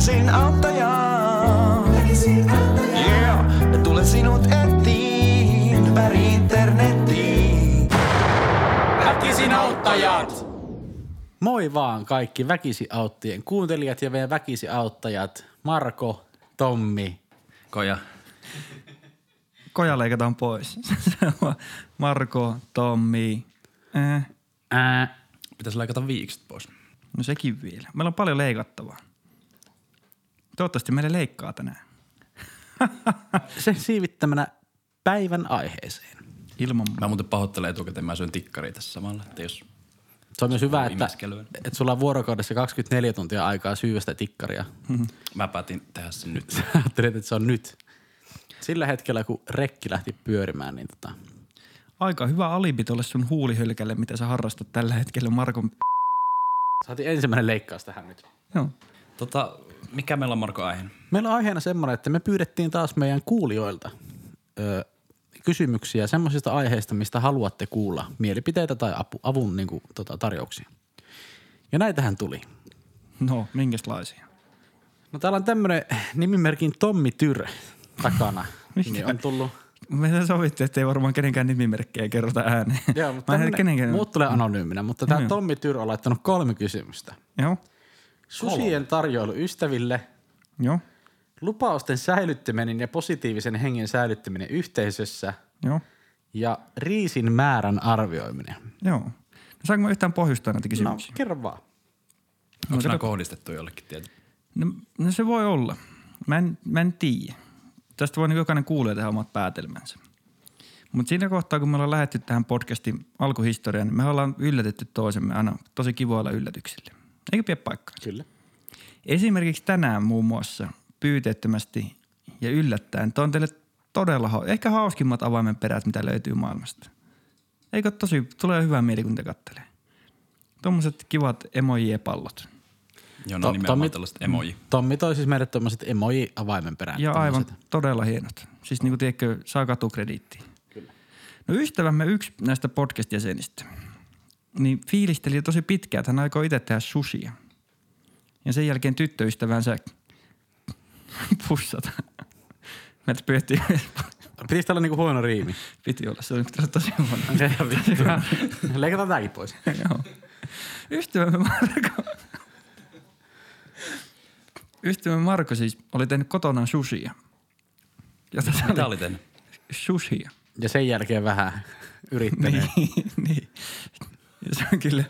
Väkisin auttaja. Yeah. Tule sinut etiin, väri internettiin. Väkisin auttajat! Moi vaan kaikki väkisi auttien kuuntelijat ja meidän väkisi auttajat Marko, Tommi. Koja. Koja leikataan pois. Marko, Tommi. Äh. Ää, Pitäisi leikata viikset pois. No sekin vielä. Meillä on paljon leikattavaa. Toivottavasti meille leikkaa tänään. se siivittämänä päivän aiheeseen. Ilman Mä muuten pahoittelen etukäteen, mä syön tikkaria tässä samalla, että jos Se on myös hyvä, että, että sulla on vuorokaudessa 24 tuntia aikaa syyä sitä tikkaria. mä päätin tehdä sen nyt. Sä ajattelet, että se on nyt. Sillä hetkellä, kun rekki lähti pyörimään, niin tota, Aika hyvä alibi tuolle sun huulihölkälle, mitä sä harrastat tällä hetkellä Markon... saatiin ensimmäinen leikkaus tähän nyt. Joo. Tota, mikä meillä on Marko aiheena? Meillä on aiheena semmoinen, että me pyydettiin taas meidän kuulijoilta ö, kysymyksiä semmoisista aiheista, mistä haluatte kuulla mielipiteitä tai apu, avun niin kuin, tota, tarjouksia. Ja näitähän tuli. No, minkälaisia? No täällä on tämmöinen nimimerkin Tommi Tyr takana. Mikä? niin on tullut. Me sovittiin, että ei varmaan kenenkään nimimerkkejä kerrota ääneen. Joo, mutta Mä en tämmönen, kenenkään... muut tulee anonyyminä, mutta tämä. Tommi Tyr on laittanut kolme kysymystä. Joo. Susien tarjoilu ystäville, Joo. lupausten säilyttäminen ja positiivisen hengen säilyttäminen yhteisössä Joo. ja riisin määrän arvioiminen. Joo. No, saanko mä yhtään pohjustaa näitä No, kysymyksiä? kerro vaan. Onko nämä kohdistettu jollekin tietysti? No, no se voi olla. Mä en, mä en tiedä. Tästä voi niin jokainen kuulee tehdä omat päätelmänsä. Mutta siinä kohtaa, kun me ollaan lähdetty tähän podcastin alkuhistoriaan, niin me ollaan yllätetty toisemme aina tosi kivoilla yllätyksillä. Eikö pidä paikkaa? Kyllä. Esimerkiksi tänään muun muassa pyyteettömästi ja yllättäen tuon teille todella, hau- ehkä hauskimmat avaimen perät, mitä löytyy maailmasta. Eikö tosi, tulee hyvää mieli, kun te kattelee. Tuommoiset kivat emoji-pallot. Joo, no nimenomaan Tommi- tällaiset emoji. Tommi toi siis meille tuommoiset emoji-avaimen perään. Ja aivan tommoset. todella hienot. Siis niin kuin tiedätkö, saa katukrediittiä. Kyllä. No ystävämme yksi näistä podcast-jäsenistä, niin fiilisteli tosi pitkään, että hän aikoo itse tehdä sushia. Ja sen jälkeen tyttöystävänsä pussata. Meiltä pyydettiin, Pitäisi olla niinku huono riimi. piti olla, se oli tosi huono. Leikataan tämäkin pois. Joo. Ystävämme Marko. Ystävämme Marko siis oli tehnyt kotona sushia. Jota se Mitä oli oli tehnyt? sushia. Ja sen jälkeen vähän yrittänyt. Niin, niin. Ja se on kyllä,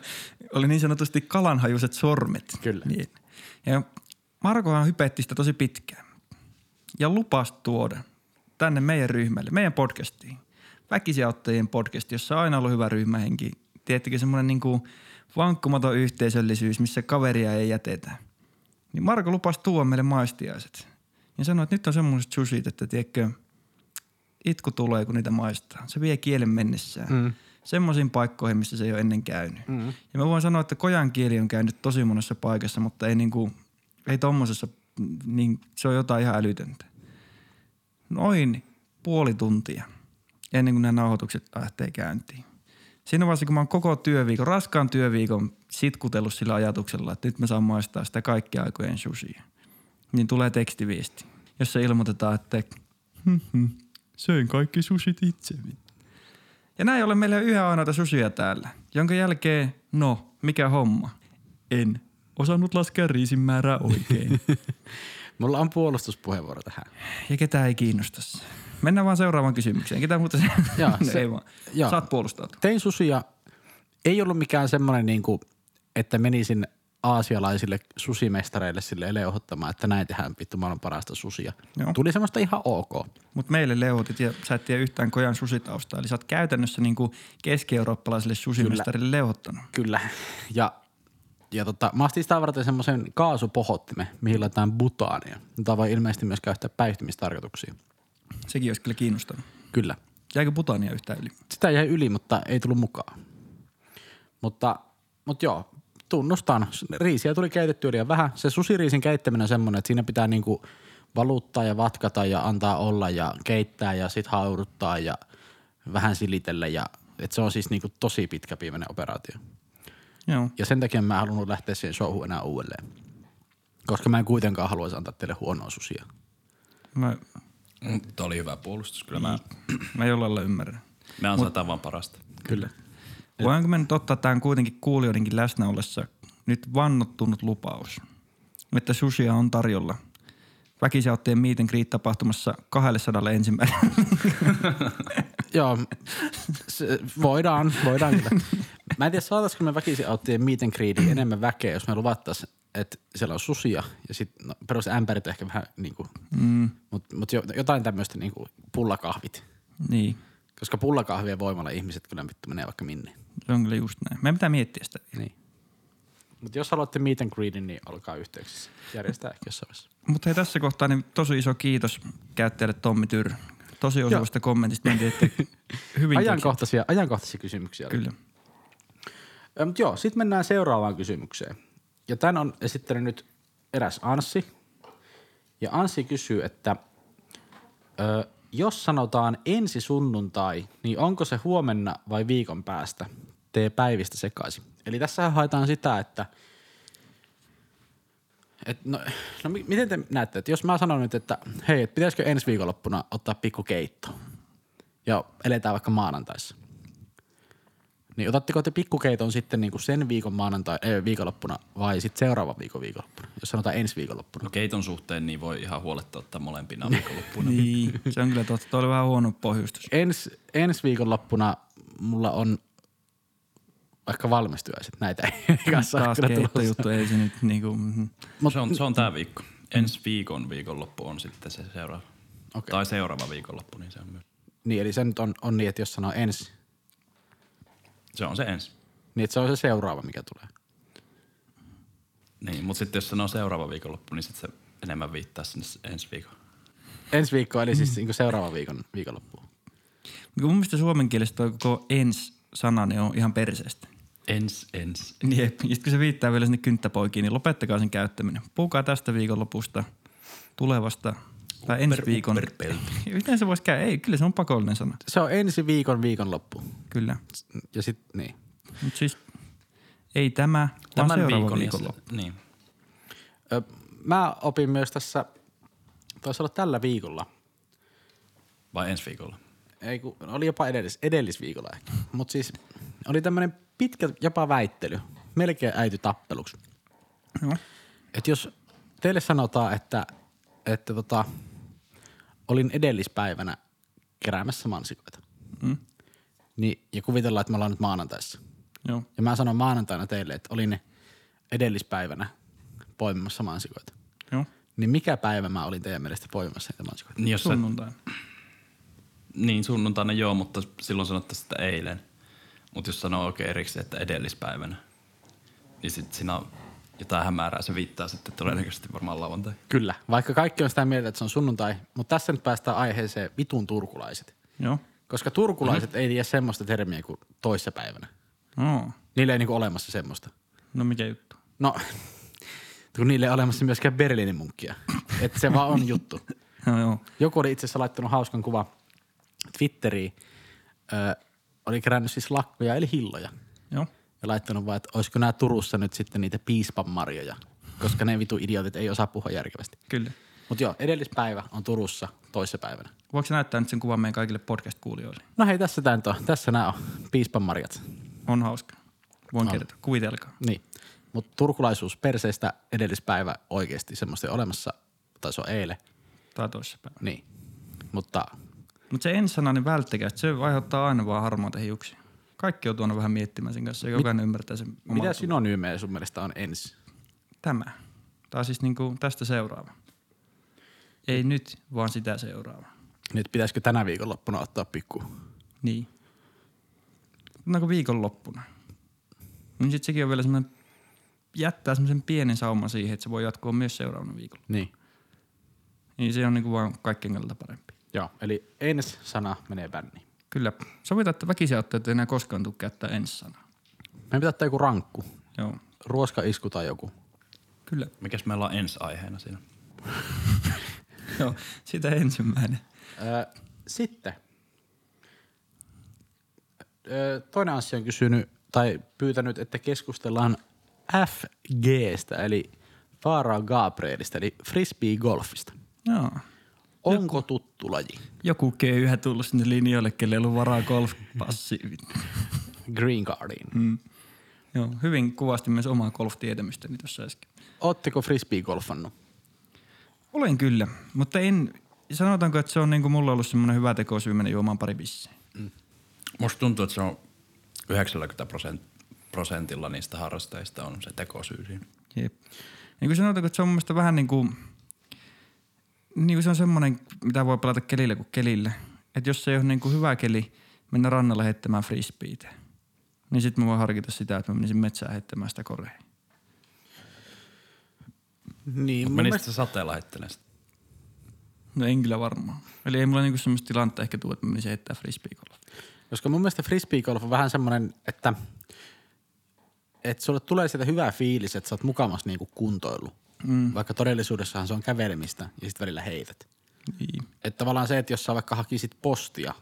oli niin sanotusti kalanhajuiset sormet. Kyllä. Niin. Ja Markohan hypetti sitä tosi pitkään. Ja lupasi tuoda tänne meidän ryhmälle, meidän podcastiin. Väkisiauttajien podcast, jossa on aina ollut hyvä ryhmähenki. Tiedättekö semmoinen niin kuin vankkumaton yhteisöllisyys, missä kaveria ei jätetä. Niin Marko lupasi tuoda meille maistiaiset. Ja sanoi, että nyt on semmoiset sushit, että tiedätkö, itku tulee, kun niitä maistaa. Se vie kielen mennessään. Mm. Semmoisiin paikkoihin, missä se ei ole ennen käynyt. Mm. Ja mä voin sanoa, että kojan kieli on käynyt tosi monessa paikassa, mutta ei niinku, ei tommosessa, niin se on jotain ihan älytöntä. Noin puoli tuntia ennen kuin nämä nauhoitukset lähtee käyntiin. Siinä vaiheessa, kun mä oon koko työviikon, raskaan työviikon sitkutellut sillä ajatuksella, että nyt mä saan maistaa sitä kaikkia aikojen sushia, niin tulee tekstiviesti, jossa ilmoitetaan, että "Mhm, söin kaikki sushit itse. Ja näin ollen meillä on yhä ainoita susia täällä, jonka jälkeen, no, mikä homma? En osannut laskea riisin määrää oikein. Mulla on puolustuspuheenvuoro tähän. ja ketään ei kiinnosta. Mennään vaan seuraavaan kysymykseen. Ketä muuta se? Joo, se- ei vaan. joo. Saat puolustautua. Tein susia. Ei ollut mikään semmoinen, niinku, että menisin aasialaisille susimestareille sille eleohottamaan, että näin tehdään vittu maailman parasta susia. Joo. Tuli semmoista ihan ok. Mutta meille leuhotit ja sä et tiedä yhtään kojan susitaustaa. Eli sä oot käytännössä niinku keski-eurooppalaiselle susimestarille leuhottanut. Kyllä. Ja, ja tota, mä ostin sitä varten semmoisen kaasupohottimen, mihin laitetaan butaania. Jota voi ilmeisesti myös käyttää päihtymistarkoituksiin. Sekin olisi kyllä kiinnostanut. Kyllä. Jäikö butania yhtään yli? Sitä jäi yli, mutta ei tullut mukaan. Mutta, mutta joo, tunnustan. Riisiä tuli keitettyä liian vähän. Se susiriisin keittäminen on semmoinen, että siinä pitää niinku valuttaa ja vatkata ja antaa olla ja keittää ja sit hauduttaa ja vähän silitellä. Ja, et se on siis niinku tosi pitkäpiimäinen operaatio. Joo. Ja sen takia mä en halunnut lähteä siihen showhun enää uudelleen. Koska mä en kuitenkaan haluaisi antaa teille huonoa susia. Mä, Mm, Tuo oli hyvä puolustus. Kyllä mä, mä jollain lailla ymmärrän. me ansataan vaan parasta. Kyllä. Voinko me nyt ottaa tämän kuitenkin kuulijoidenkin läsnä ollessa nyt vannottunut lupaus, että sushia on tarjolla väkisautteen meet and greet tapahtumassa 200 ensimmäinen. Joo, se, voidaan, voidaan kyllä. Mä en tiedä, saataisiko me väkisin auttien meet and enemmän väkeä, jos me luvattaisiin, että siellä on susia ja sitten no, perus ämpärit ehkä vähän niin kuin, mm. mutta mut jo, jotain tämmöistä niin kuin pullakahvit. niin, Koska pullakahvien voimalla ihmiset kyllä vittu menee vaikka minne. Se on kyllä just näin. Meidän pitää miettiä sitä. Niin. Mutta jos haluatte meet and greetin, niin olkaa yhteyksissä. Järjestää ehkä jossain vaiheessa. Mutta hei tässä kohtaa niin tosi iso kiitos käyttäjälle Tommi Tyr. Tosi osuvasta kommentista. Mä hyvin Ajankohtaisia, ajankohtaisia kysymyksiä. Kyllä. Ö, Mutta joo, sitten mennään seuraavaan kysymykseen. Ja tämän on esittänyt nyt eräs Anssi. Ja Anssi kysyy, että ö, jos sanotaan ensi sunnuntai, niin onko se huomenna vai viikon päästä? Tee päivistä sekaisin. Eli tässä haetaan sitä, että et no, no mi- miten te näette, että jos mä sanon nyt, että hei, et pitäisikö ensi viikonloppuna ottaa pikku keitto ja eletään vaikka maanantaissa – niin otatteko te pikkukeiton sitten niinku sen viikon maanantai, ei, viikonloppuna vai sitten seuraavan viikon viikonloppuna, jos sanotaan ensi viikonloppuna? No keiton suhteen niin voi ihan huoletta ottaa molempina viikonloppuna. Niin, se on kyllä totta. Tuo oli vähän huono pohjustus. Ens, ensi viikonloppuna mulla on vaikka valmistujaiset, näitä ei kanssa Taas keittojuttu, ei se nyt niinku, mhm. Mut, se, on, se on tämä viikko. Ensi viikon viikonloppu on sitten se seuraava. Okei. Tai seuraava viikonloppu, niin se on myös. Niin, eli se nyt on, on niin, että jos sanoo ensi, Se on se ensi. niin että se on se seuraava, mikä tulee. Niin, mutta sitten jos sanoo seuraava viikonloppu, niin sitten se enemmän viittaa sinne ensi viikon. Ensi viikko, eli siis niinku seuraava viikon viikonloppu. Mun mielestä suomen kielessä toi koko ens-sana niin on ihan perseestä. Ens, ens. Niin, ja sit kun se viittaa vielä sinne kynttäpoikiin, niin lopettakaa sen käyttäminen. Puhukaa tästä viikonlopusta, tulevasta tai ensi viikon. Miten se voisi käydä? Ei, kyllä se on pakollinen sana. Se on ensi viikon viikonloppu. Kyllä. Ja sitten, niin. Mutta siis ei tämä, vaan Tämän seuraava viikon viikonloppu. se- Niin. Ö, mä opin myös tässä, taisi olla tällä viikolla, Vai ensi viikolla? ei kun, oli jopa edellis, edellisviikolla ehkä, mutta siis oli tämmöinen pitkä jopa väittely, melkein äity tappeluksi. Joo. Että jos teille sanotaan, että, että tota, olin edellispäivänä keräämässä mansikoita, Mm. niin, ja kuvitellaan, että me ollaan nyt maanantaissa. Joo. Ja mä sanon maanantaina teille, että olin edellispäivänä poimimassa mansikoita. Joo. Niin mikä päivä mä olin teidän mielestä poimimassa niitä mansikoita? Niin, jos sä, Sunnuntai. niin sunnuntaina joo, mutta silloin sanottaisiin sitä eilen. Mutta jos sanoo oikein erikseen, että edellispäivänä, niin sitten siinä on jotain hämärää. Se viittaa sitten todennäköisesti varmaan lauantai. Kyllä, vaikka kaikki on sitä mieltä, että se on sunnuntai, mutta tässä nyt päästään aiheeseen vitun turkulaiset. Joo. Koska turkulaiset ei tiedä semmoista termiä kuin toissapäivänä. Oo. Niillä ei niinku olemassa semmoista. No mikä juttu? No, kun niillä ei ole olemassa myöskään Berliinin munkkia. Että se vaan on juttu. Joo, joo. Joku oli itse asiassa laittanut hauskan kuva Twitteriin. Ö, oli kerännyt siis lakkoja eli hilloja. Joo. Ja laittanut vaan, että olisiko nämä Turussa nyt sitten niitä piispanmarjoja. Koska ne vitu idiotit ei osaa puhua järkevästi. Kyllä. Mutta joo, edellispäivä on Turussa toissapäivänä. Voiko sä näyttää nyt sen kuvan meidän kaikille podcast-kuulijoille? No hei, tässä tämä nyt on. Tässä nämä on piispanmarjat. On hauska. Voin On. kertoa. Kuvitelkaa. Niin. Mutta turkulaisuus perseestä edellispäivä oikeasti semmoista olemassa, tai se on eilen. Tai toissapäivä. Niin. Mutta Mutta se ensana, niin välttäkää. Se aiheuttaa aina vaan harmaata hiuksia. Kaikki on tuonut vähän miettimään sen kanssa. Jokainen ymmärtää sen oman mitä synonyymejä sun mielestä on ensi? Tämä. Tämä on siis niinku tästä seuraava. Ei nyt, vaan sitä seuraava. Nyt pitäisikö tänä viikonloppuna ottaa pikku? Niin. Otetaanko viikonloppuna? Niin sitten sekin on vielä semmoinen, jättää semmoisen pienen sauman siihen, että se voi jatkua myös seuraavana viikolla. Niin. Niin se on niinku vaan kaikkien kannalta parempi. Joo, eli ens sana menee bänniin. Kyllä. Sovitaan, että väkisiä ottajat ei enää koskaan tule käyttää ensi sanaa. Meidän pitää ottaa joku rankku, Joo. ruoskaisku tai joku. Kyllä. Mikäs meillä on ensi aiheena siinä? Joo, sitä ensimmäinen. Öö, sitten. Öö, toinen asia on kysynyt tai pyytänyt, että keskustellaan FGstä, eli Faara Gabrielista, eli frisbee-golfista. Joo. Onko tuttu laji? Joku G1 tullut sinne linjoille, kelle ei ollut varaa golfpassi. Green Cardiin. Mm. Joo, hyvin kuvasti myös omaa golf-tietämystäni tuossa äsken. Ootteko frisbee-golfannut? Olen kyllä, mutta en, sanotaanko, että se on niinku mulla ollut semmoinen hyvä tekosyy mennä juomaan pari bissejä. Musta tuntuu, että se on 90 prosent, prosentilla niistä harrastajista on se tekosyy siinä. Jep. Niin kuin sanotaanko, että se on mun vähän niin kuin, niin kuin se on semmoinen, mitä voi pelata kelillä kuin kelillä. Että jos se ei ole niin kuin hyvä keli mennä rannalle heittämään frisbeitä, niin sitten mä voin harkita sitä, että mä menisin metsään heittämään sitä korea. Niin, Mut mun menisit mielestä, sä sateella heittämään sitä? No en kyllä varmaan. Eli ei mulla niinku semmoista tilannetta ehkä tule, että mä menisin heittää frisbeekolla. koska mun mielestä frisbee-golf on vähän semmoinen, että, että sulle tulee siitä hyvä fiilis, että sä oot mukamassa niinku kuntoillut. Mm. Vaikka todellisuudessahan se on kävelemistä ja sitten välillä heität. Niin. Että tavallaan se, että jos sä vaikka hakisit postia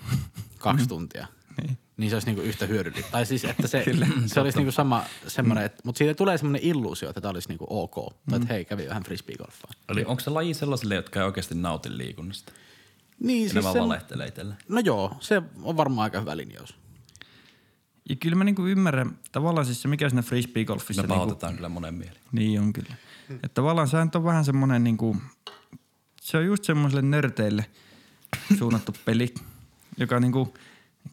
kaksi tuntia, Niin. niin se olisi niinku yhtä hyödyllistä. Tai siis, että se, se olisi niinku sama semmoinen, että, mutta siitä tulee semmoinen illuusio, että tämä olisi niinku ok. Tai että hei, kävi vähän frisbee-golfaa. Eli onko se laji sellaisille, jotka ei oikeasti nauti liikunnasta? Niin, Ja ne siis vaan se, valehtelee itselle. no joo, se on varmaan aika hyvä linjaus. Ja kyllä mä niinku ymmärrän, tavallaan siis se mikä siinä frisbeegolfissa Me niinku, pahoitetaan kyllä monen mieli. Niin on kyllä. Että tavallaan se on vähän semmoinen niinku, se on just semmoiselle nörteille suunnattu peli, joka niinku,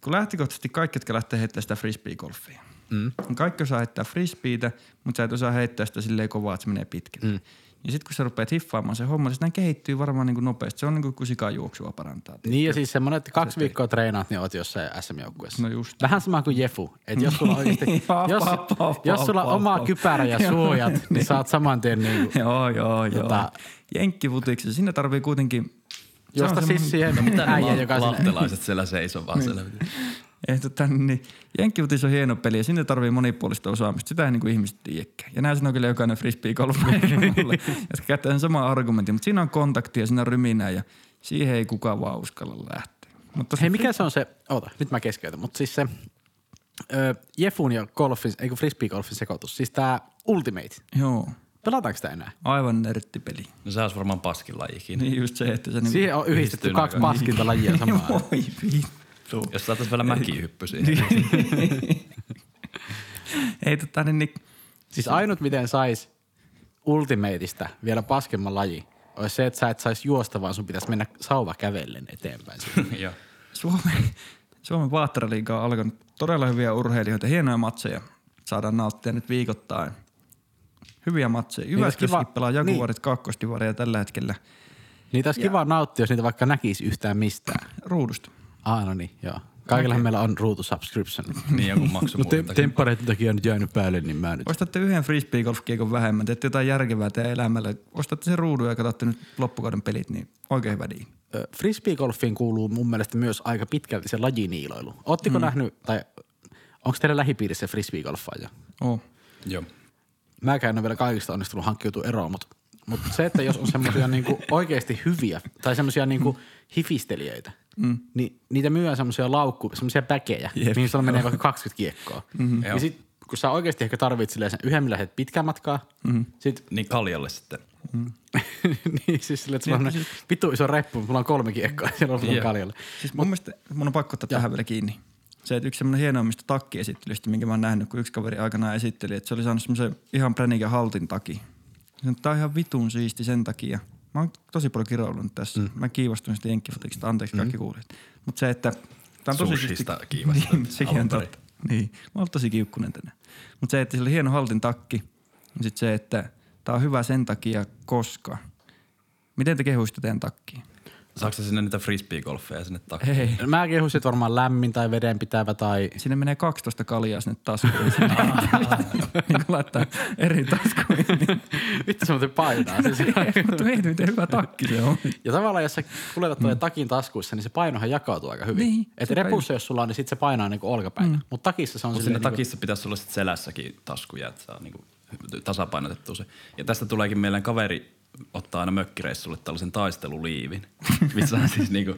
kun lähtökohtaisesti kaikki, jotka lähtee heittämään sitä frisbee-golfia. Mm. Kaikki osaa heittää frisbeitä, mutta sä et osaa heittää sitä silleen kovaa, että se menee pitkälle. Mm. Ja sitten kun sä rupeat hiffaamaan se homma, niin sitä kehittyy varmaan niinku nopeasti. Se on niinku kuin sikajuoksua parantaa. Niin ja siis semmoinen, että kaksi viikkoa treenaat, niin oot jossain SM-joukkueessa. No just. Vähän sama kuin Jefu. Että jos sulla, oikeasti, Joo, jos, jos sulla on oma kypärä ja suojat, niin saat saman tien niin kuin, Joo, joo, joo. Tota- Jenkkifutiksessa, siinä tarvii kuitenkin... se on josta siis siihen Mitä ne äijä, joka sinne, lahtelaiset siellä seisoo vaan siellä. Ei, tota, niin, Jenkkifutis on hieno peli ja sinne tarvii monipuolista osaamista. Sitä ei niin kuin ihmiset tiedäkään. Ja näin sanoo kyllä jokainen frisbee golf mulle, jotka käyttää sen saman argumentin. Mutta siinä on kontaktia, siinä on ryminää ja siihen ei kukaan vaan uskalla lähteä. Mutta Hei, mikä se on se, oota, nyt mä keskeytän, mutta siis se ö, Jefun ja golfin, eikö frisbee-golfin sekoitus, siis tää Ultimate, Joo, pelataanko sitä enää? aivan nörttipeli. No se olisi varmaan paskin lajikin. Niin just se, että se niin Siihen on yhdistetty kaksi paskinta lajia samaan. Voi vittu. Jos saataisiin vielä mäkihyppy siihen. Ei tota niin, niin Siis ainut, miten sais Ultimateista vielä paskemman laji, olisi se, että sä et saisi juosta, vaan sun pitäisi mennä sauva kävellen eteenpäin. Joo. Suomen, Suomen Vaatteraliiga on alkanut todella hyviä urheilijoita, hienoja matseja. Saadaan nauttia nyt viikoittain. Hyviä matseja. Niin, Jyväskylässäkin kiva- pelaa Jaguarit kakkostivaria tällä hetkellä Niitä olisi kiva nauttia, jos niitä vaikka näkisi yhtään mistään. ruudusta. Ah, no niin, joo. Kaikillahan meillä on ruutu subscription. Niin joku maksu No te, temppareiden takia on nyt jäänyt päälle, niin mä nyt. Ostatte yhden frisbee golfkiekon vähemmän, teette jotain järkevää teidän elämällä. Ostatte sen ruudun ja katsotte nyt loppukauden pelit, niin oikein hyvä diili. Ö, Frisbee-golfiin kuuluu mun mielestä myös aika pitkälti se lajiniiloilu. Ootteko mm. nähnyt, tai onko teillä lähipiirissä frisbee-golfaaja? Oh. Joo. Mäkään en ole vielä kaikista onnistunut hankkiutua eroon, mutta, mutta se, että jos on semmoisia niinku oikeasti hyviä tai semmoisia niinku hifistelijöitä, mm. niin niitä myyään semmoisia laukku, semmoisia päkejä, Jep. mihin sulla menee vaikka 20 kiekkoa. Mm-hmm. Ja sit, kun sä oikeasti ehkä tarvit silleen sen yhden, millä lähdet pitkään matkaa, mm-hmm. sit Niin kaljalle sitten. niin siis silleen, että sulla on semmoinen vittu iso reppu, mulla on kolme kiekkoa ja siellä on Joo. kaljalle. Siis mun mielestä mun on pakko ottaa tähän vielä kiinni. Se, että yksi semmoinen hienoimmista takkiesittelystä, minkä mä oon nähnyt, kun yksi kaveri aikanaan esitteli, että se oli saanut semmoisen ihan pränikä haltin taki. Tämä on ihan vitun siisti sen takia. Mä oon tosi paljon kiroillut tässä. Mm. Mä kiivastun sitä jenkkifutiksesta, anteeksi kaikki kuulijat. Mutta se, että tämä on tosi Sushista siisti. kiivastaa Niin, sekin on totta. Niin, mä oon tosi kiukkunen tänään. Mutta se, että sillä hieno haltin takki, ja sitten se, että tämä on hyvä sen takia, koska... Miten te kehuisitte teidän takkiin? Saatko sinne niitä frisbee-golfeja sinne takaa? Hei, Mä kehuisin, että varmaan lämmin tai vedenpitävä tai Sinne menee 12 kaljaa sinne taskuun. niin laittaa eri taskuihin. Niin. vittu se muuten painaa. Siis, Mutta mieti, miten hyvä takki se on. ja tavallaan jos sä kuljetat mm. takin taskuissa, niin se painohan jakautuu aika hyvin. Niin, Et sepä repussa, jos sulla on, niin sit se painaa niinku olkapäin. Mm. Mutta takissa se on Mutta siinä niinku, takissa pitäisi olla sitten selässäkin taskuja, että saa niinku tasapainotettua se. Ja tästä tuleekin meidän kaveri ottaa aina mökkireissulle tällaisen taisteluliivin, missä on siis niinku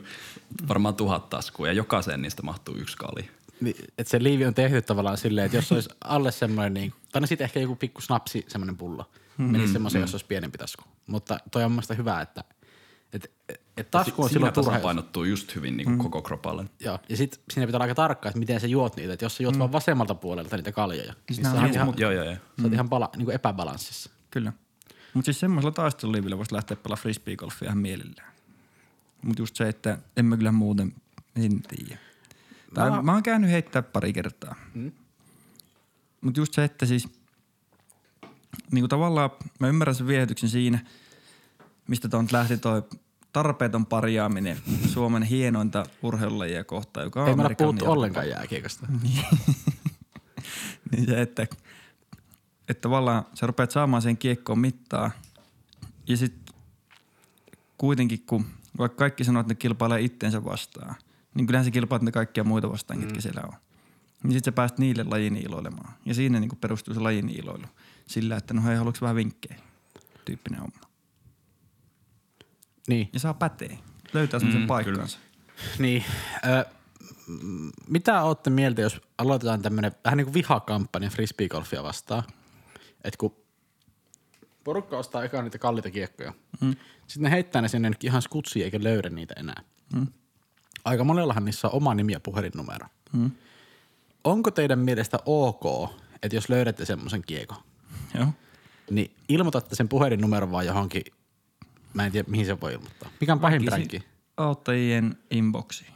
varmaan tuhat taskua ja jokaiseen niistä mahtuu yksi kali. niin, että se liivi on tehty tavallaan silleen, että jos olisi alle semmoinen, niin, tai no sitten ehkä joku pikku snapsi semmoinen pullo. menisi semmoiseen, jos olisi pienempi tasku. Mutta toi on mielestäni hyvä, että et, et tasku on silloin turha. tasapainottuu just hyvin niin kuin koko kropalle. Joo, ja sit siinä pitää olla aika tarkkaa, että miten sä juot niitä. Että jos sä juot vaan vasemmalta puolelta niitä kaljoja, niin nämä sä on oot just ihan, Joo, joo, joo. sä oot ihan pala, niin kuin epäbalanssissa. Kyllä. Mutta siis semmoisella taisteluliivillä voisi lähteä pelaamaan frisbeegolfia ihan mielellään. Mutta just se, että en mä kyllä muuten, en tiedä. Tai Mä- mä, oon käynyt heittää pari kertaa. Mm. Mutta just se, että siis niinku tavallaan mä ymmärrän sen viehätyksen siinä, mistä tuon lähti toi tarpeeton parjaaminen Suomen hienointa urheilulajia kohtaan, joka on Ei me puhuttu ollenkaan jääkiekosta. Niin se, että, että tavallaan sä rupeat saamaan sen kiekkoon mittaa ja sitten kuitenkin kun vaikka kaikki sanoo, että ne kilpailee itteensä vastaan, niin kyllähän se kilpailee ne kaikkia muita vastaan, ketkä siellä on. Niin sitten sä pääst niille lajin iloilemaan. Ja siinä niin perustuu se lajin iloilu sillä, että no hei, haluatko vähän vinkkejä? Tyyppinen homma. Niin. Ja saa pätee. Löytää semmoisen Mm, mm, paikkansa. Niin. Ö, mitä ootte mieltä, jos aloitetaan tämmönen vähän niin kuin vihakampanja frisbeegolfia vastaan? Että kun porukka ostaa eka niitä kalliita kiekkoja, mm. sitten ne heittää ne sinne ihan skutsiin eikä löydä niitä enää. Mm. Aika monellahan niissä on oma nimi ja puhelinnumero. Mm. Onko teidän mielestä ok, että jos löydätte semmoisen kiekon, Joo. niin ilmoitatte sen puhelinnumeron vaan johonkin, mä en tiedä mihin se voi ilmoittaa. Mikä on pahin pränkki? Auttajien inboxiin.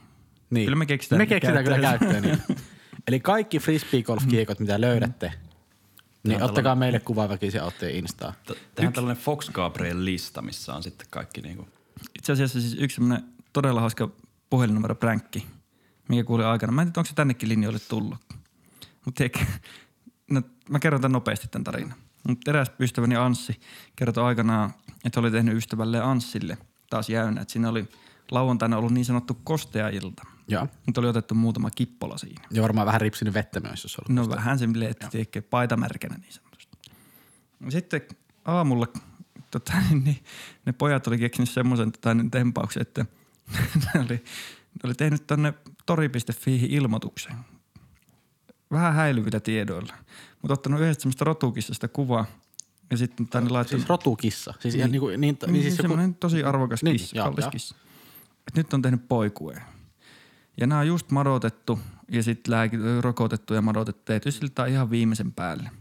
Niin. Kyllä me keksitään Me keksitään kyllä käyttöön. käyttöön. Niin. Eli kaikki frisbeegolf-kiekot, mitä löydätte, niin ottakaa meille kuva väkisin otteen Instaa. T- Tehdään tällainen Fox Gabriel lista, missä on sitten kaikki niinku Itse asiassa siis yksi semmoinen todella hauska puhelinnumero pränkki, mikä kuulin aikana. Mä en tiedä, onko se tännekin linjoille tullut. Mutta no, mä kerron tämän nopeasti tämän tarinan. Mutta eräs ystäväni Anssi kertoi aikanaan, että oli tehnyt ystävälle Anssille taas jäynä. Että siinä oli lauantaina ollut niin sanottu kostea ilta. Joo. Mutta oli otettu muutama kippola siinä. Ja varmaan vähän ripsinyt vettä myös, jos ollut. No vähän semmoinen, että paita märkänä niin sanotusti. Sitten aamulla tota, niin, ne pojat oli keksinyt semmoisen tota, niin tempauksen, että ne oli, ne oli tehnyt tonne tori.fi ilmoituksen. Vähän häilyvillä tiedoilla. Mutta ottanut yhdestä semmoista rotukissasta kuvaa ja sitten tänne laittanut... Siis rotukissa. Siis ihan niin, kuin, niin, niin, Niin, siis siis joku, semmoinen tosi arvokas Niin, kissa, kallis kissa. Et nyt on tehnyt poikueen. Ja nämä on just madotettu ja sitten rokotettu ja madotettu. Tehty siltä ihan viimeisen päälle.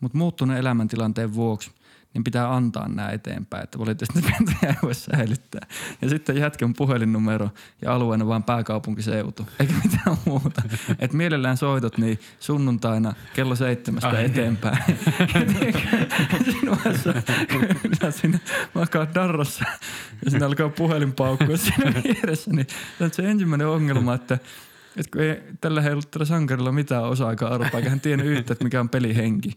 Mutta muuttuneen elämäntilanteen vuoksi niin pitää antaa nämä eteenpäin, että valitettavasti pentuja ei voi säilyttää. Ja sitten jätkän puhelinnumero ja alueena vaan pääkaupunkiseutu, eikä mitään muuta. Et mielellään soitot niin sunnuntaina kello seitsemästä Ai. eteenpäin. Tiedätkö, siinä vaiheessa, kun siinä makaa darrassa ja siinä alkaa puhelin paukkua siinä vieressä, niin se on se ensimmäinen ongelma, että et kun ei tällä ei ollut tällä sankarilla mitään osa-aikaa arpaa, eikä hän tiennyt yhtä, että mikä on pelihenki.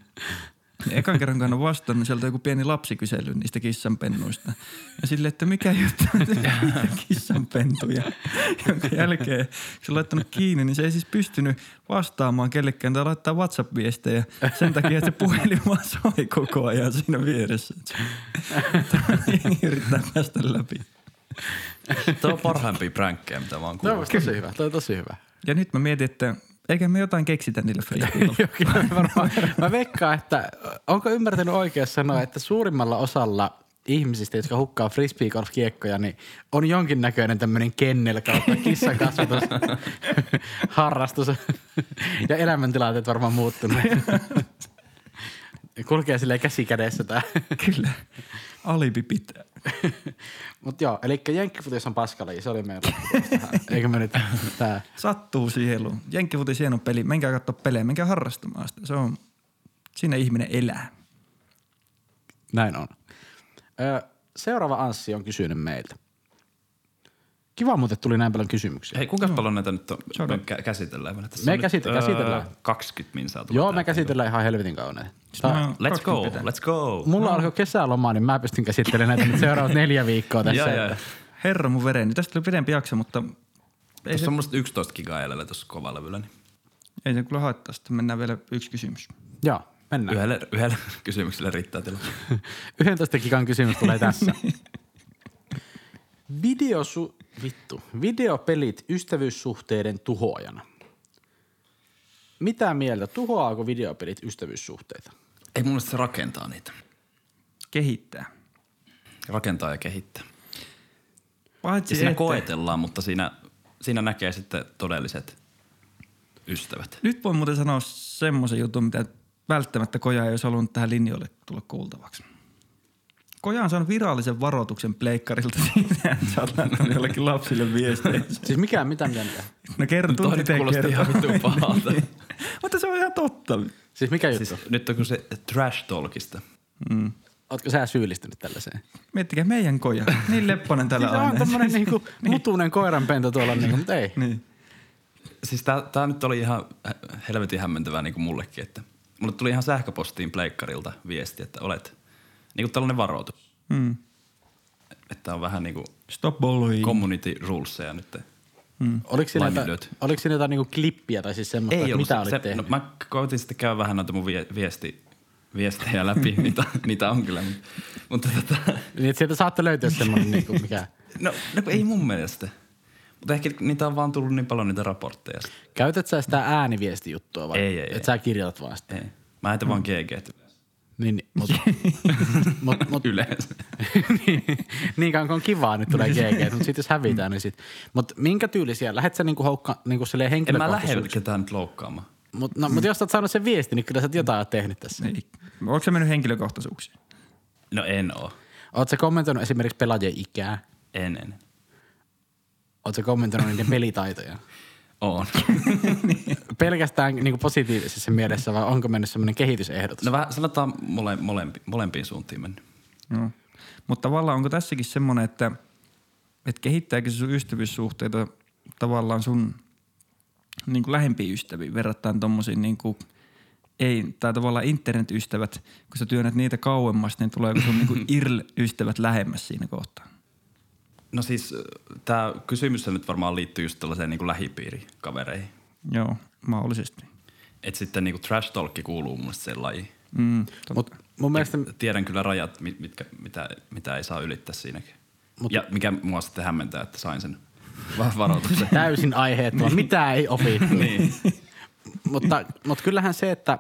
Niin ekan kerran kun hän on vastannut, sieltä on joku pieni lapsi kysellyt niistä kissanpennuista. Ja sille, että mikä juttu on kissanpentuja. Jonka jälkeen, kun se on laittanut kiinni, niin se ei siis pystynyt vastaamaan kellekään tai laittaa WhatsApp-viestejä sen takia, että se puhelin vaan soi koko ajan siinä vieressä. Jengi yrittää päästä läpi. Tuo on parhaimpia pränkkejä, mitä mä oon Toi on kuullut. tosi hyvä. Toi on tosi hyvä. Ja nyt mä mietin, että eikä me jotain keksitä niille varmaan. Mä veikkaan, että onko ymmärtänyt oikein sanoa, että suurimmalla osalla ihmisistä, jotka hukkaa frisbeegolf-kiekkoja, niin on jonkinnäköinen tämmöinen kennel kautta kissan kasvatus, harrastus ja elämäntilanteet varmaan muuttunut. Kulkee silleen käsi kädessä tää. Kyllä. Alibi pitää. Mut joo, eli jenkkifutis on paskalaji, se oli meidän. Eikö me nyt tää? Sattuu sielu. Jenkkifutis hieno peli. Menkää katsoa pelejä, menkää harrastamaan sitä. Se on, siinä ihminen elää. Näin on. Ö, seuraava Anssi on kysynyt meiltä. Kiva muuten tuli näin paljon kysymyksiä. Hei, kuinka paljon näitä nyt on, me kä- käsitellään? Tässä Me on käsit- nyt, käsitellään. 20 minsaa tullut Joo, me käsitellään ihan helvetin kauan. Tää, oon Let's go, 20 let's go. mulla alkoi kesäloma, niin mä pystyn käsittelemään näitä nyt seuraavat neljä viikkoa tässä. Joo, joo. Herra mun vereni. Tästä tuli pidempi jakso, mutta ei Tuossa se, on musta 11 gigaa jäljellä tuossa kovalevyllä. Niin ei se kyllä haittaa. Sitten mennään vielä yksi kysymys. Joo, mennään. yhdelle, yhdelle kysymykselle riittää tilaa. 11 gigan kysymys tulee tässä. Videosu... Vittu. Videopelit ystävyyssuhteiden tuhoajana. Mitä mieltä? Tuhoaako videopelit ystävyyssuhteita? Ei mun mielestä se rakentaa niitä. kehittää. Rakentaa ja kehittää. Paitsi Ja siinä että- koetellaan, mutta siinä, siinä näkee sitten todelliset ystävät. Nyt voin muuten sanoa semmoisen jutun, mitä välttämättä Koja ei olisi halunnut tähän linjoille tulla kuultavaksi. Koja on saanut virallisen varoituksen pleikkarilta siitä, että sä oot jollekin lapsille viestejä. Siis mikä, mitä, mitä, mitä? No kerro, tunti nyt te kuulosti ihan vitun pahalta. Mutta se on ihan totta. Siis mikä juttu? Siis nyt on kun se trash talkista. Mm. Ootko sä syyllistynyt tällaiseen? Miettikää meidän koja. Niin lepponen tällä Siis se on aina. tommonen niinku mutunen koiranpento tuolla niinku, mutta ei. Niin. Siis tää, tää nyt oli ihan helvetin hämmentävää niin kuin mullekin, että mulle tuli ihan sähköpostiin pleikkarilta viesti, että olet niin kuin tällainen varoitus. Mm. Että on vähän niin kuin Stop bullying. community ruleseja nyt. Oliko siinä, jotain, oliko siinä jotain niinku klippiä tai siis semmoista, Ei ollut mitä se, olit se, tehnyt? no, mä koitin sitten käydä vähän noita mun vie, viesti, viestejä läpi, niitä, niitä on kyllä. Mutta, mutta tota, Niin, että sieltä saatte löytyä semmoinen niinku mikä... no, no ei mun mielestä. Mutta ehkä niitä on vaan tullut niin paljon niitä raportteja. Käytät sä sitä ääniviestijuttua vai? Ei, ei, Että ei. sä kirjoitat vaan sitä? Ei. Mä heitän vaan GG Niin, niin, mut, mut, mut, yleensä. niin, niin kauan kun on kivaa, niin tulee GG, mutta sitten jos hävitään, niin sit. Mut minkä tyylisiä? Lähet sä niinku houkka, niinku silleen En mä henkilökohtaisuus? lähde ketään nyt loukkaamaan. Mut, no, mut jos sä oot saanut sen viesti, niin kyllä sä oot jotain oot tehnyt tässä. Ei. Onko se mennyt henkilökohtaisuuksiin? No en oo. Oot sä kommentoinut esimerkiksi pelaajien ikää? En, en. Oot sä kommentoinut niiden pelitaitoja? Oon. Pelkästään niinku positiivisessa mielessä vai onko mennyt semmoinen kehitysehdotus? No vähän sanotaan mole, molempi, molempiin suuntiin mennyt. No. Mutta tavallaan onko tässäkin semmoinen, että, että kehittääkö se sun ystävyyssuhteita tavallaan sun niin kuin lähempiin ystäviin verrattuna tommosiin niin kuin ei, tai tavallaan internetystävät, kun sä työnnät niitä kauemmas, niin tuleeko sun niin kuin IRL-ystävät lähemmäs siinä kohtaa? No siis tämä kysymys nyt varmaan liittyy just tällaiseen niin lähipiirikavereihin. Joo, mahdollisesti. Että sitten niin trash talk kuuluu mun mielestä sen lajiin. Mm, Mut mun mielestä Tiedän kyllä rajat, mit- mitkä, mitä, mitä ei saa ylittää siinäkin. Mut- ja mikä mua sitten hämmentää, että sain sen va- varoituksen. täysin aiheettoman, mitä ei opittu. niin. mutta, mutta kyllähän se, että,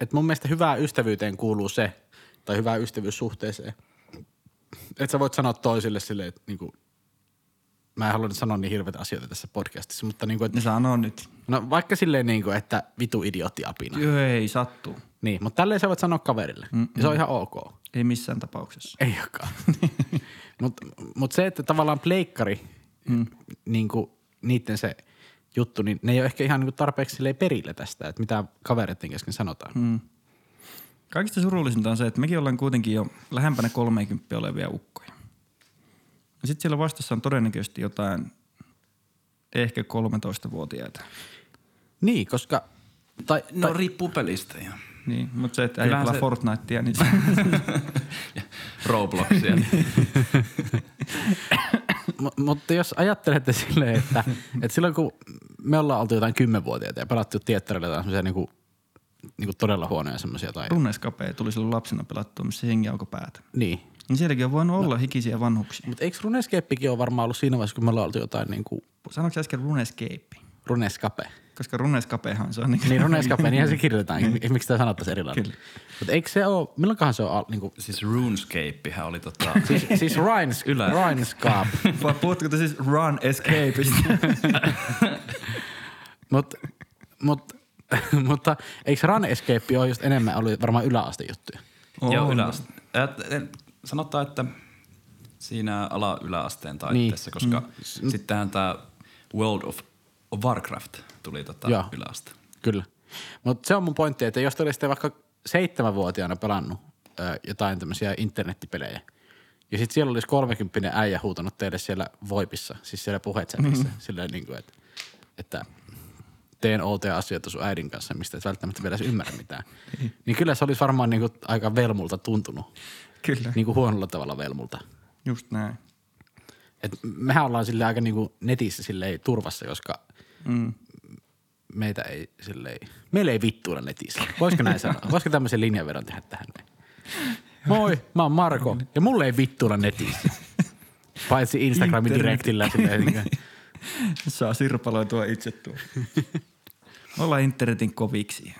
että mun mielestä hyvää ystävyyteen kuuluu se, tai hyvää ystävyyssuhteeseen, että sä voit sanoa toisille silleen, että niinku, mä en halua nyt sanoa niin hirveitä asioita tässä podcastissa, mutta niinku, että, ne sanoo nyt. no vaikka silleen niinku, että vitu idiootti apina. Joo, ei, sattuu. Niin, mutta tälleen sä voit sanoa kaverille. Mm, ja se on ihan ok. Ei missään tapauksessa. Ei olekaan. Mutta mut se, että tavallaan pleikkari, mm. niin niiden se juttu, niin ne ei ole ehkä ihan niin tarpeeksi silleen perillä tästä, että mitä kavereiden kesken sanotaan. Mm. Kaikista surullisinta on se, että mekin ollaan kuitenkin jo lähempänä 30 olevia ukkoja. Ja sitten siellä vastassa on todennäköisesti jotain ehkä 13-vuotiaita. Niin, koska... Tai, No tai, riippuu pelistä ja Niin, mutta se, että ei pelaa se- Fortnitea, niin Robloxia. niin mu- mutta jos ajattelette silleen, että, että silloin kun me ollaan oltu jotain kymmenvuotiaita ja pelattu tiettarilla jotain semmoisia niinku, niinku todella huonoja semmoisia tai... Runescape tuli silloin lapsena pelattua, missä hengi alkoi päätä. Niin. Niin sielläkin on voinut olla hikisiä vanhuksia. Mutta eikö Runescapekin ole varmaan ollut siinä vaiheessa, kun me ollaan oltu jotain niinku Sanoitko äsken Runescape? Runescape? Koska Runescapehan se on niin, Niin Runescape, niinhän se kirjoitetaan. Miksi tämä sanottaisiin erilainen? Kyllä. Mutta eikö se ole, milloinkohan se on, al- niinku, Siis RuneScapehän oli tota... siis, siis Rhines, Ylä. Rhinescape, Vai puhutko te siis Run Escapeista? Mut, mut, mutta eikö Run Escape ole just enemmän ollut varmaan yläaste juttuja? Joo, yläaste. Sanotaan, että siinä ala-yläasteen taitteessa, Niin. koska mm. sittenhän tämä World of Warcraft tuli tota Joo. yläaste. Kyllä. Mutta se on mun pointti, että jos te olisitte vaikka seitsemänvuotiaana pelannut ö, jotain tämmöisiä internettipelejä, ja sitten siellä olisi 30 äijä huutanut teille siellä Voipissa, siis siellä puhechatissa, mm. silleen niin kuin, että, että teen outoja asioita sun äidin kanssa, mistä et välttämättä vielä ymmärrä mitään. niin kyllä se olisi varmaan niin kuin aika velmulta tuntunut, Kyllä, niin kuin huonolla tavalla velmulta. just näin. Et mehän ollaan sille aika niin kuin netissä silleen turvassa, koska Mm. meitä ei silleen, meillä ei vittuilla netissä. Voisiko näin sanoa? Voisiko tämmöisen linjanvedon tehdä tähän näin? Moi, mä oon Marko ja mulle ei vittuilla netissä. Paitsi Instagramin Internet. direktillä. Silleen, niin kuin, Saa sirpaloitua itse tuo. Ollaan internetin koviksi.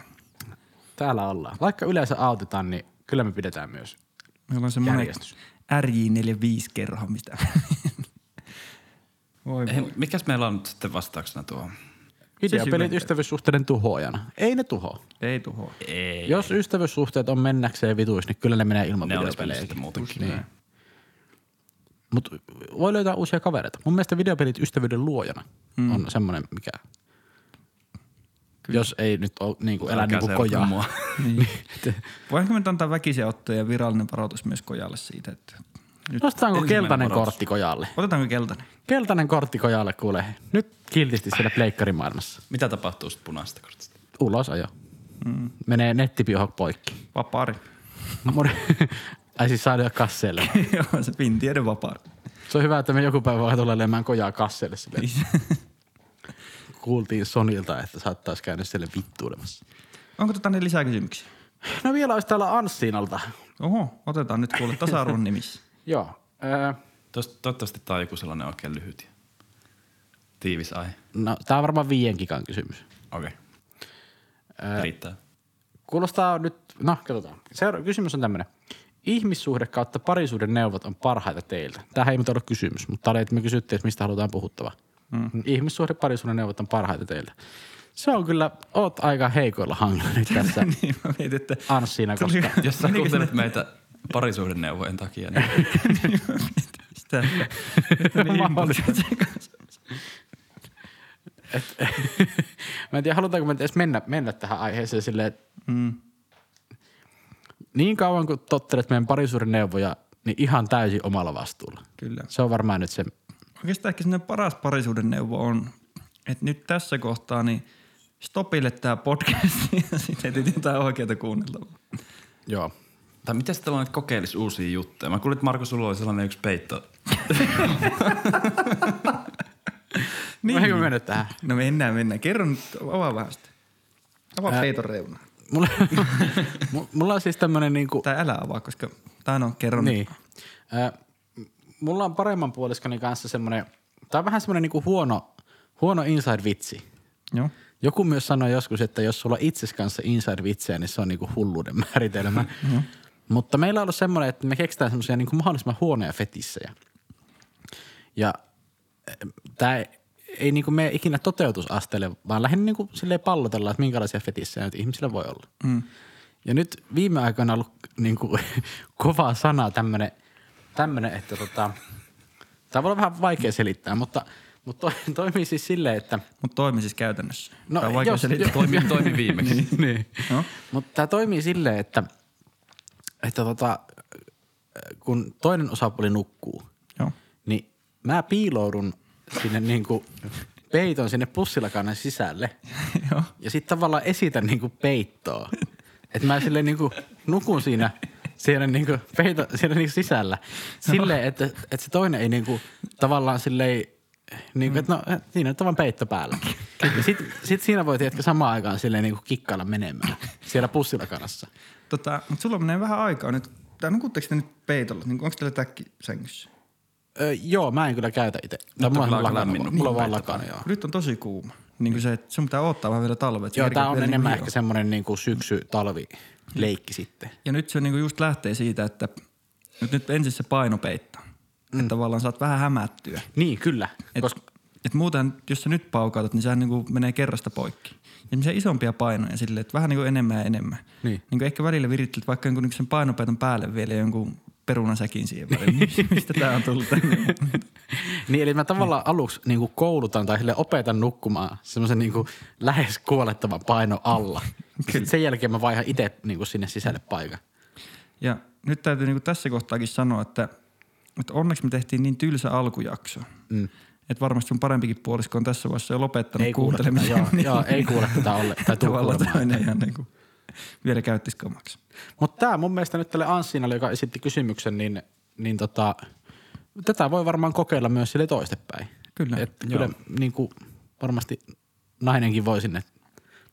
täällä ollaan. Vaikka yleensä autetaan, niin kyllä me pidetään myös Meillä on semmoinen Järjestys. RJ45-kerho, mistä... Voi Ei, voi. mikäs meillä on nyt sitten vastauksena tuohon? Videopelit syventää. ystävyyssuhteiden tuhoajana. Ei ne tuho. Ei tuhoa. Ei. Jos ystävyyssuhteet on mennäkseen vituis, niin kyllä ne menee ilman ne videopelejä. sitten muutenkin. Niin. Mutta voi löytää uusia kavereita. Mun mielestä videopelit ystävyyden luojana mm. on semmoinen, mikä... Kyllä. Jos ei nyt ole niin kuin elä niin kuin kojaa. mua. Niin. Voinko me nyt antaa väkisiä ottoja ja virallinen varoitus myös kojalle siitä, että nyt Nostetaanko keltainen varoitus. kortti kojalle? otetaanko keltainen? Keltainen kortti kojalle, kuule. Nyt kiltisti siellä pleikkarimaailmassa. Mitä tapahtuu sitten punaista kortista? Ulos ajo. Mm. Menee nettipiohok poikki. Vapaari. Moni- Ai siis saada kasseelle. Joo, se pintiöiden vapaari. Se on hyvä, että me joku päivä vaan tulee lemään kojaa kasseelle. Sille. Kuultiin Sonilta, että saattaisi käydä siellä vittuilemassa. Onko tota ne lisää kysymyksiä? No vielä olisi täällä Anssinalta. Oho, otetaan nyt kuule tasa-arvon nimissä. Joo. Öö, Toist- Toivottavasti tämä on joku sellainen oikein lyhyt ja tiivis aihe. no, tää on varmaan viien gigan kysymys. Okei. Okay. Riittää. Kuulostaa nyt, no katsotaan. Seura- kysymys on tämmöinen. Ihmissuhde kautta parisuuden neuvot on parhaita teiltä. Tämähän ei nyt ollut kysymys, mutta oli, että me kysyttiin, että mistä halutaan puhuttava. Mm. Ihmissuhde parisuuden neuvot on parhaita teiltä. Se on kyllä, oot aika heikoilla hangilla nyt tässä niin mä mietin, että Anssiina, koska Jos sä kuuntelet meitä parisuhdenneuvojen takia, niin sitä, että ne impulssit sekaisin. mä en tiedä, halutaanko me edes mennä, mennä tähän aiheeseen silleen, että Mm. niin kauan kun tottelet meidän parisuuden neuvoja, niin ihan täysin omalla vastuulla. Kyllä. Se on varmaan nyt se, Oikeastaan ehkä semmoinen paras parisuuden neuvo on, että nyt tässä kohtaa niin stopille tämä podcast ja sitten etit jotain oikeaa kuunneltavaa. joo. tai miten sitten on, että kokeilisi uusia juttuja? Mä kuulin, että Marko, sulla oli sellainen yksi peitto. Niin. Me mennä tähän? No mennään, mennään. Kerro nyt, avaa vähän sitä. Avaa Ää- peiton reunaa. Mulla, mu- mulla on siis tämmönen niinku, Tai älä avaa, koska, tai no, kerro nyt. niin. Ö, mulla on paremman puoliskoni kanssa semmonen, tää on vähän semmonen niinku huono, huono inside-vitsi. Joo. Joku myös sanoi joskus, että jos sulla itses kanssa inside-vitsejä, niin se on niinku hulluuden määritelmä. Mutta meillä on ollut semmoinen, että me keksitään semmoisia niinku mahdollisimman huonoja fetissejä. Ja tämä ei niinku mene ikinä toteutusasteelle, vaan lähinnä niinku silleen pallotellaan, että minkälaisia fetissejä nyt ihmisillä voi olla. Mm. Ja nyt viime aikoina on ollut niinku kova sana tämmönen, tämmönen että tota, tämä voi olla vähän vaikea selittää, mutta, mutta to, toimii siis silleen, että – Mutta toimi siis käytännössä. No, Tää on vaikea jos- selittää. Toimi, toimi viimeksi. niin. No. Mutta tämä toimii silleen, että, että tota, kun toinen osapuoli nukkuu, Joo. niin mä piiloudun sinne niinku peiton sinne pussilakannan sisälle. Joo. Ja sitten tavallaan esitän niinku peittoa. Että mä silleen niinku nukun siinä, siinä, niinku peito, siinä niinku sisällä. Silleen, että, että se toinen ei niinku tavallaan silleen, niinku, että no siinä on vaan peitto päällä. Ja sit, siinä voi tiedätkö samaan aikaan silleen niinku kikkailla menemään siellä pussilakanassa. Tota, mutta sulla menee vähän aikaa nyt. Tai nukutteko te nyt peitolla? Niin onko teillä täkki sängyssä? Öö, joo, mä en kyllä käytä itse. Nyt on mulla kyllä on aika lakana, lämmin mulla on vaan nukkua lakana, joo. Nyt on tosi kuuma. Niin kuin se, että sun pitää odottaa vähän vielä talvet. Joo, tää on enemmän ehkä semmoinen niinku syksy-talvi leikki sitten. Ja nyt se niinku just lähtee siitä, että nyt, nyt ensin se painopeitto. Mm. Että tavallaan saat vähän hämättyä. Niin, kyllä. Et, Koska, et muuten, jos sä nyt paukautat, niin sehän niinku menee kerrasta poikki. Ja semmoisia isompia painoja silleen, että vähän niinku enemmän ja enemmän. Niin. Niinku ehkä välillä virittelet vaikka jonkun sen painopeiton päälle vielä jonkun perunasäkin siihen väliin. Mistä tää on tullut tänne? niin, eli mä tavallaan aluksi niinku koulutan tai sille opetan nukkumaan semmoisen niinku lähes kuolettavan paino alla. Sitten sen jälkeen mä vaihan itse niinku sinne sisälle paikan. Ja nyt täytyy niinku tässä kohtaakin sanoa, että, että onneksi me tehtiin niin tylsä alkujakso. Mm. Että varmasti sun parempikin puolisko on tässä vaiheessa jo lopettanut Ei tätä, kuuntelemisen. joo, joo, ei kuule tätä olle, tai toinen ihan niinku vielä käyttis kamaksi. Mutta tämä mun mielestä nyt tälle Anssinalle, joka esitti kysymyksen, niin, niin tota, tätä voi varmaan kokeilla myös sille toistepäin. Kyllä, Et kyllä niin kuin varmasti nainenkin voi sinne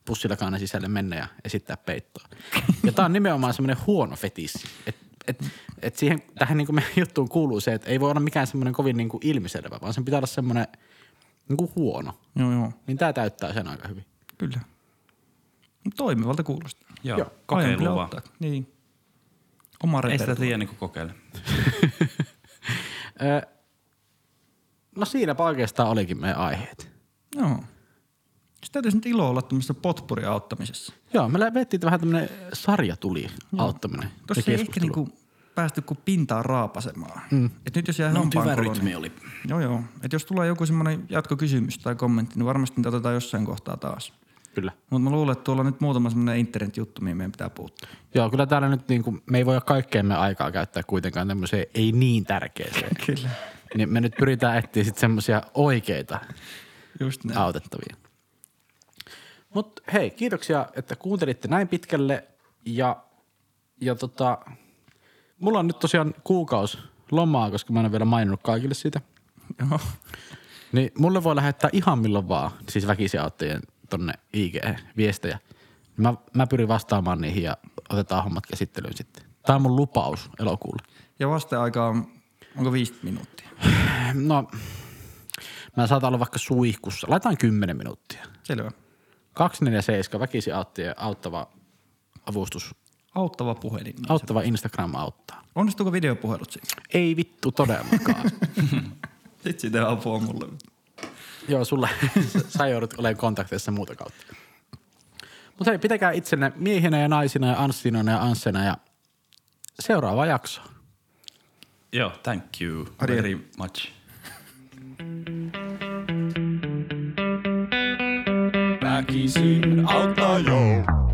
pussilakainen sisälle mennä ja esittää peittoa. Ja tämä on nimenomaan semmoinen huono fetissi. Et, et, et siihen, tähän niin kuin meidän juttuun kuuluu se, että ei voi olla mikään semmoinen kovin niin kuin ilmiselvä, vaan sen pitää olla semmoinen niin kuin huono. Joo, joo. Niin tämä täyttää sen aika hyvin. Kyllä. Toimivalta kuulostaa. Joo, Joo, kokeilu vaan. Niin. Oma Ei sitä tiedä niin kokeile. No siinäpä oikeastaan olikin meidän aiheet. Joo. Täytyisi nyt ilo olla tämmöisessä potpurin auttamisessa. Joo, me vettiin vähän tämmöinen sarja tuli auttaminen. Tuossa ei ehkä niinku päästy kuin pintaa raapasemaan. Mm. Et nyt jos jää No, hampaan hyvä koloon, rytmi niin- oli. Joo, joo. Et jos tulee joku semmoinen jatkokysymys tai kommentti, niin varmasti niitä otetaan jossain kohtaa taas. Kyllä. Mutta mä luulen, että tuolla on nyt muutama semmoinen internet-juttu, mihin meidän pitää puuttua. Joo, kyllä täällä nyt niinku, me ei voi kaikkeemme aikaa käyttää kuitenkaan tämmöiseen ei niin tärkeeseen. Kyllä. niin me nyt pyritään etsiä sitten semmoisia oikeita Just näin. autettavia. Mutta hei, kiitoksia, että kuuntelitte näin pitkälle ja, ja tota, mulla on nyt tosiaan kuukaus lomaa, koska mä en ole vielä maininnut kaikille siitä. Joo. Niin mulle voi lähettää ihan milloin vaan, siis väkisiauttajien tonne IG-viestejä. Mä, mä pyrin vastaamaan niihin ja otetaan hommat käsittelyyn sitten. Tämä on mun lupaus elokuulle. Ja vasteaika on, onko 5 minuuttia? No, mä saatan olla vaikka suihkussa. Laitetaan 10 minuuttia. Selvä. 247 väkisiauttajien auttava avustus, Auttava puhelin. auttava Instagram auttaa. Onnistuuko videopuhelut siinä? Ei vittu todellakaan. Sitten siitä apua mulle. Joo, sulle sä joudut olemaan kontakteissa muuta kautta. Mutta hei, pitäkää itsenne miehinä ja naisina ja anssinoina ja anssena ja seuraava jakso. Joo, thank you very much. Väkisin auttaa joo.